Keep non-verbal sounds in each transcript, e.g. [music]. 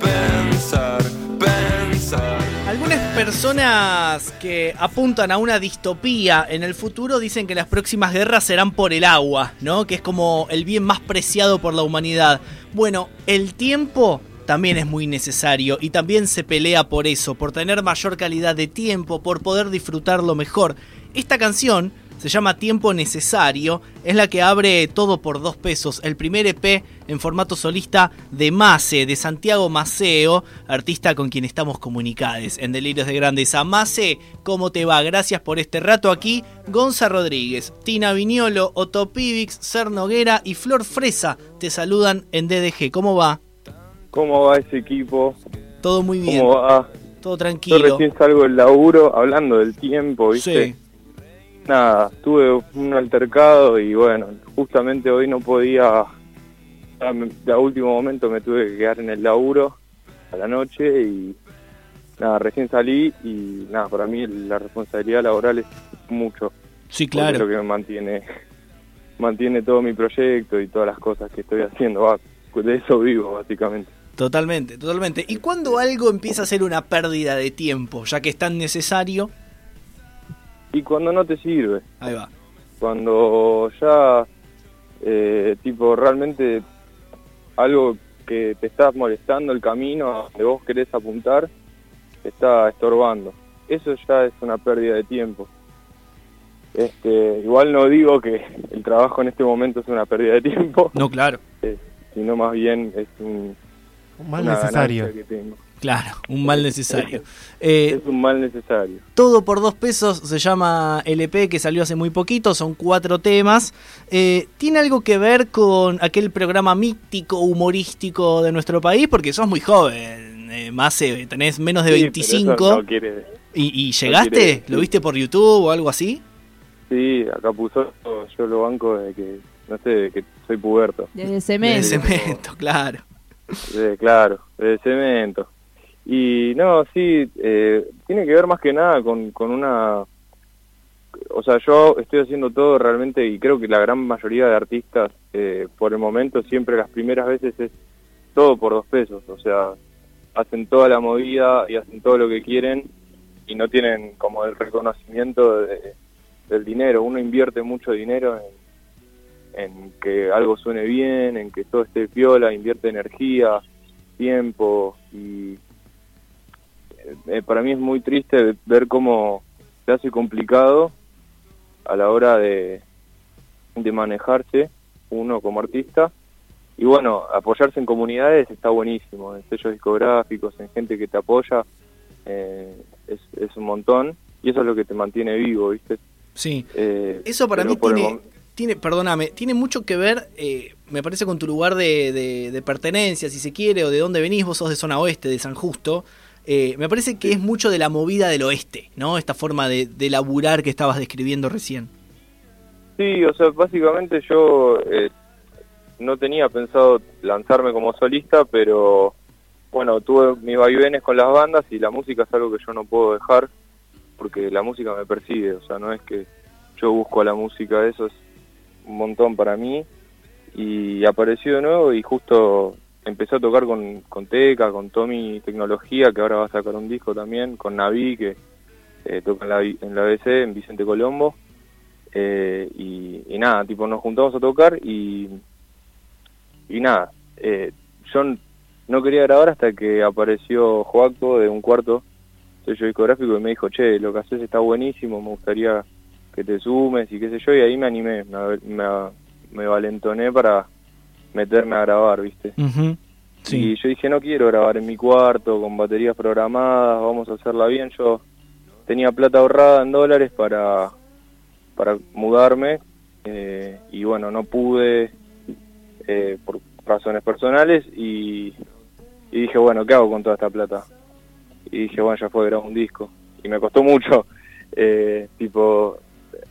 Pensar, pensar. Algunas personas que apuntan a una distopía en el futuro dicen que las próximas guerras serán por el agua, ¿no? Que es como el bien más preciado por la humanidad. Bueno, el tiempo también es muy necesario y también se pelea por eso, por tener mayor calidad de tiempo, por poder disfrutarlo mejor. Esta canción se llama Tiempo Necesario, es la que abre todo por dos pesos, el primer EP en formato solista de Mase, de Santiago Maceo, artista con quien estamos comunicados en Delirios de Grandeza. Mase, ¿cómo te va? Gracias por este rato aquí. Gonza Rodríguez, Tina Viñolo, Otto Pivix, Ser Noguera y Flor Fresa te saludan en DDG. ¿Cómo va? ¿Cómo va ese equipo? Todo muy bien. ¿Cómo va? Todo Yo tranquilo. recién salgo del laburo hablando del tiempo, ¿viste? Sí. Nada, tuve un altercado y bueno, justamente hoy no podía, a último momento me tuve que quedar en el laburo a la noche y nada, recién salí y nada, para mí la responsabilidad laboral es mucho. Sí, porque Es claro. lo que me mantiene, mantiene todo mi proyecto y todas las cosas que estoy haciendo. Va, de eso vivo, básicamente. Totalmente, totalmente. ¿Y cuando algo empieza a ser una pérdida de tiempo, ya que es tan necesario? Y cuando no te sirve, Ahí va. cuando ya, eh, tipo, realmente algo que te está molestando el camino a donde vos querés apuntar, te está estorbando. Eso ya es una pérdida de tiempo. Este, igual no digo que el trabajo en este momento es una pérdida de tiempo, No, claro. eh, sino más bien es un, Un mal una necesario. que tengo. Claro, un mal necesario. [laughs] Eh, Es un mal necesario. todo por dos pesos se llama LP que salió hace muy poquito, son cuatro temas. Eh, ¿Tiene algo que ver con aquel programa mítico, humorístico de nuestro país? Porque sos muy joven, eh, más eh, tenés menos de Sí, pero 25. eso no quiere- ¿Y, y llegaste? quiere- ¿Lo viste por YouTube o algo así? Sí, acá puso yo lo banco de que, no sé, de que soy puberto. Desde De cemento. cemento, [laughs] claro. De- claro, de cemento. Y no, sí, eh, tiene que ver más que nada con, con una... O sea, yo estoy haciendo todo realmente y creo que la gran mayoría de artistas, eh, por el momento, siempre las primeras veces es todo por dos pesos. O sea, hacen toda la movida y hacen todo lo que quieren y no tienen como el reconocimiento de- del dinero. Uno invierte mucho dinero en, en que algo suene bien, en que todo esté piola, invierte energía, tiempo y eh, eh, para mí es muy triste ver cómo se hace complicado a la hora de, de manejarse uno como artista y bueno, apoyarse en comunidades está buenísimo, en sellos discográficos, en gente que te apoya, eh, es, es un montón y eso es lo que te mantiene vivo, ¿viste? Sí. Eh, Eso para mí tiene, tiene, perdóname, tiene mucho que ver, eh, me parece, con tu lugar de, de- de pertenencia, si se quiere, o de dónde venís, vos sos de zona oeste, de San Justo. Eh, me parece que es mucho de la movida del oeste, ¿no? Esta forma de, de laburar que estabas describiendo recién. Sí, o sea, básicamente yo eh, no tenía pensado lanzarme como solista, pero bueno, tuve mis vaivenes con las bandas y la música es algo que yo no puedo dejar porque la música me persigue, o sea, no es que yo busco la música, eso es un montón para mí y apareció de nuevo y justo empecé a tocar con, con Teca, con Tommy Tecnología, que ahora va a sacar un disco también, con Navi, que eh, toca en la, en la BC, en Vicente Colombo. Eh, y, nada, tipo nos juntamos a tocar y, y nada, eh, yo no quería grabar hasta que apareció Joaco de un cuarto sello discográfico y me dijo, che, lo que haces está buenísimo, me gustaría que te sumes y qué sé yo, y ahí me animé, me, me, me valentoné para meterme a grabar, ¿viste? Sí. Y yo dije, no quiero grabar en mi cuarto con baterías programadas, vamos a hacerla bien. Yo tenía plata ahorrada en dólares para, para mudarme eh, y bueno, no pude eh, por razones personales y, dije, bueno, ¿qué hago con toda esta plata? Y dije, bueno, ya fue, grabo un disco. Y me costó mucho, [laughs] eh, tipo,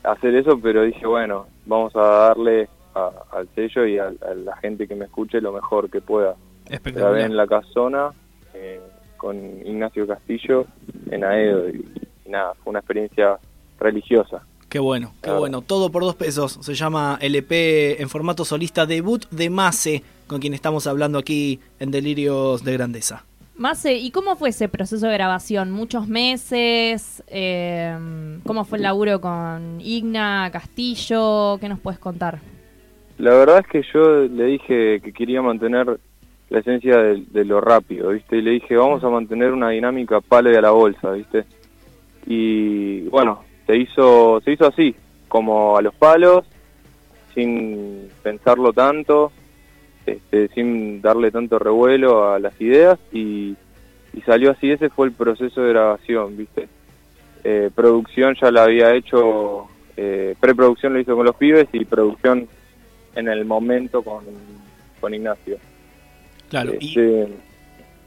hacer eso, pero dije, bueno, vamos a darle al sello y a, la gente que me escuche lo mejor que pueda. Grabé en La Casona eh, con Ignacio Castillo en Aedo y, nada, fue una experiencia religiosa. Qué bueno, qué bueno. Todo por dos pesos. Se llama LP en formato solista debut de Mase, con quien estamos hablando aquí en Delirios de Grandeza. Mase, ¿y cómo fue ese proceso de grabación? ¿Muchos meses? Eh, ¿Cómo fue el laburo con Igna, Castillo? ¿Qué nos puedes contar? La verdad es que yo le dije que quería mantener la esencia de, lo rápido, ¿viste? Y le dije, vamos a mantener una dinámica palo y a la bolsa, ¿viste? Y bueno, se hizo, se hizo así, como a los palos, sin pensarlo tanto, este, sin darle tanto revuelo a las ideas y, salió así, ese fue el proceso de grabación, ¿viste? Eh, producción ya la había hecho, eh, preproducción lo hizo con los pibes y producción en el momento con, con Ignacio. Claro, y, este,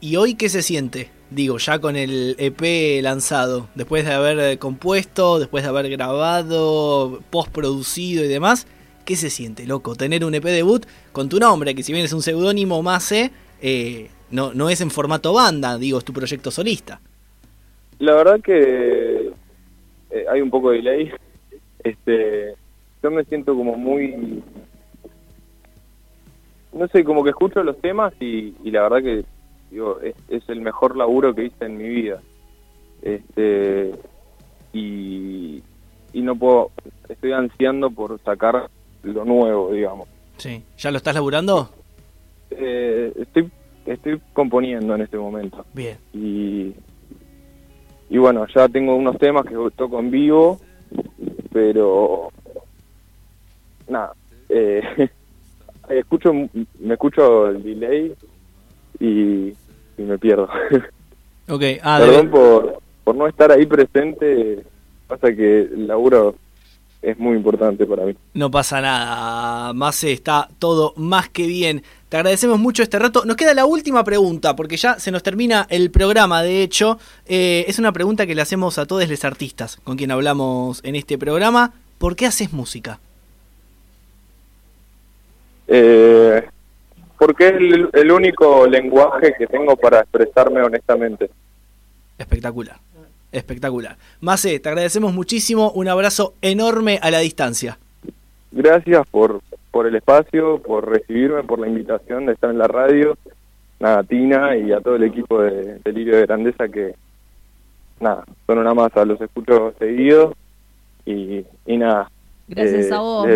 ¿y hoy qué se siente? Digo, ya con el EP lanzado, después de haber eh, compuesto, después de haber grabado, postproducido y demás, ¿qué se siente, loco? Tener un EP debut con tu nombre, que si bien es un seudónimo más, eh, no, no es en formato banda, digo, es tu proyecto solista. La verdad que eh, hay un poco de delay. Este, yo me siento como muy no sé, como que escucho los temas y, la verdad que digo, es, el mejor laburo que hice en mi vida. Este y, y no puedo, estoy ansiando por sacar lo nuevo, digamos. Sí, ¿ya lo estás laburando? Eh, estoy estoy componiendo en este momento. Bien. Y, y bueno, ya tengo unos temas que toco en vivo, pero nada, eh, [laughs] escucho, me escucho el delay y, me pierdo. [laughs] Okay. Ah, Perdón por, por no estar ahí presente, pasa que el laburo es muy importante para mí. No pasa nada, más está todo más que bien. Te agradecemos mucho este rato. Nos queda la última pregunta, porque ya se nos termina el programa, de hecho. Eh, es una pregunta que le hacemos a todos los artistas con quien hablamos en este programa. ¿Por qué haces música? Eh, porque es el, único lenguaje que tengo para expresarme honestamente. Espectacular, espectacular. Mase, te agradecemos muchísimo, un abrazo enorme a la distancia. Gracias por, por el espacio, por recibirme, por la invitación de estar en la radio, nada, Tina y a todo el equipo de Delirio de Grandeza que, nada, son una masa, los escucho seguidos y, y nada, Gracias a vos,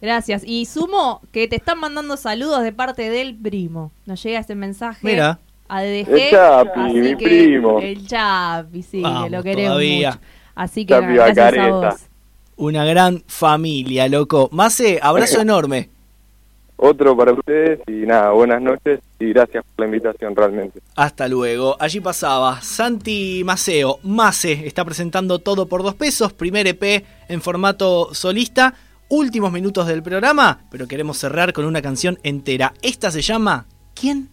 Gracias. Y sumo que te están mandando saludos de parte del primo. Nos llega este mensaje. Mira. A DDG. El Chapi, mi primo. El Chapi, sí, que lo queremos mucho. Así que gracias a vos. Una gran familia, loco. Mase, abrazo [laughs] enorme. Otro para ustedes y nada, buenas noches y gracias por la invitación realmente. Hasta luego. Allí pasaba Santi Maceo. Mase está presentando todo por dos pesos, primer EP en formato solista. Últimos minutos del programa, pero queremos cerrar con una canción entera. Esta se llama ¿Quién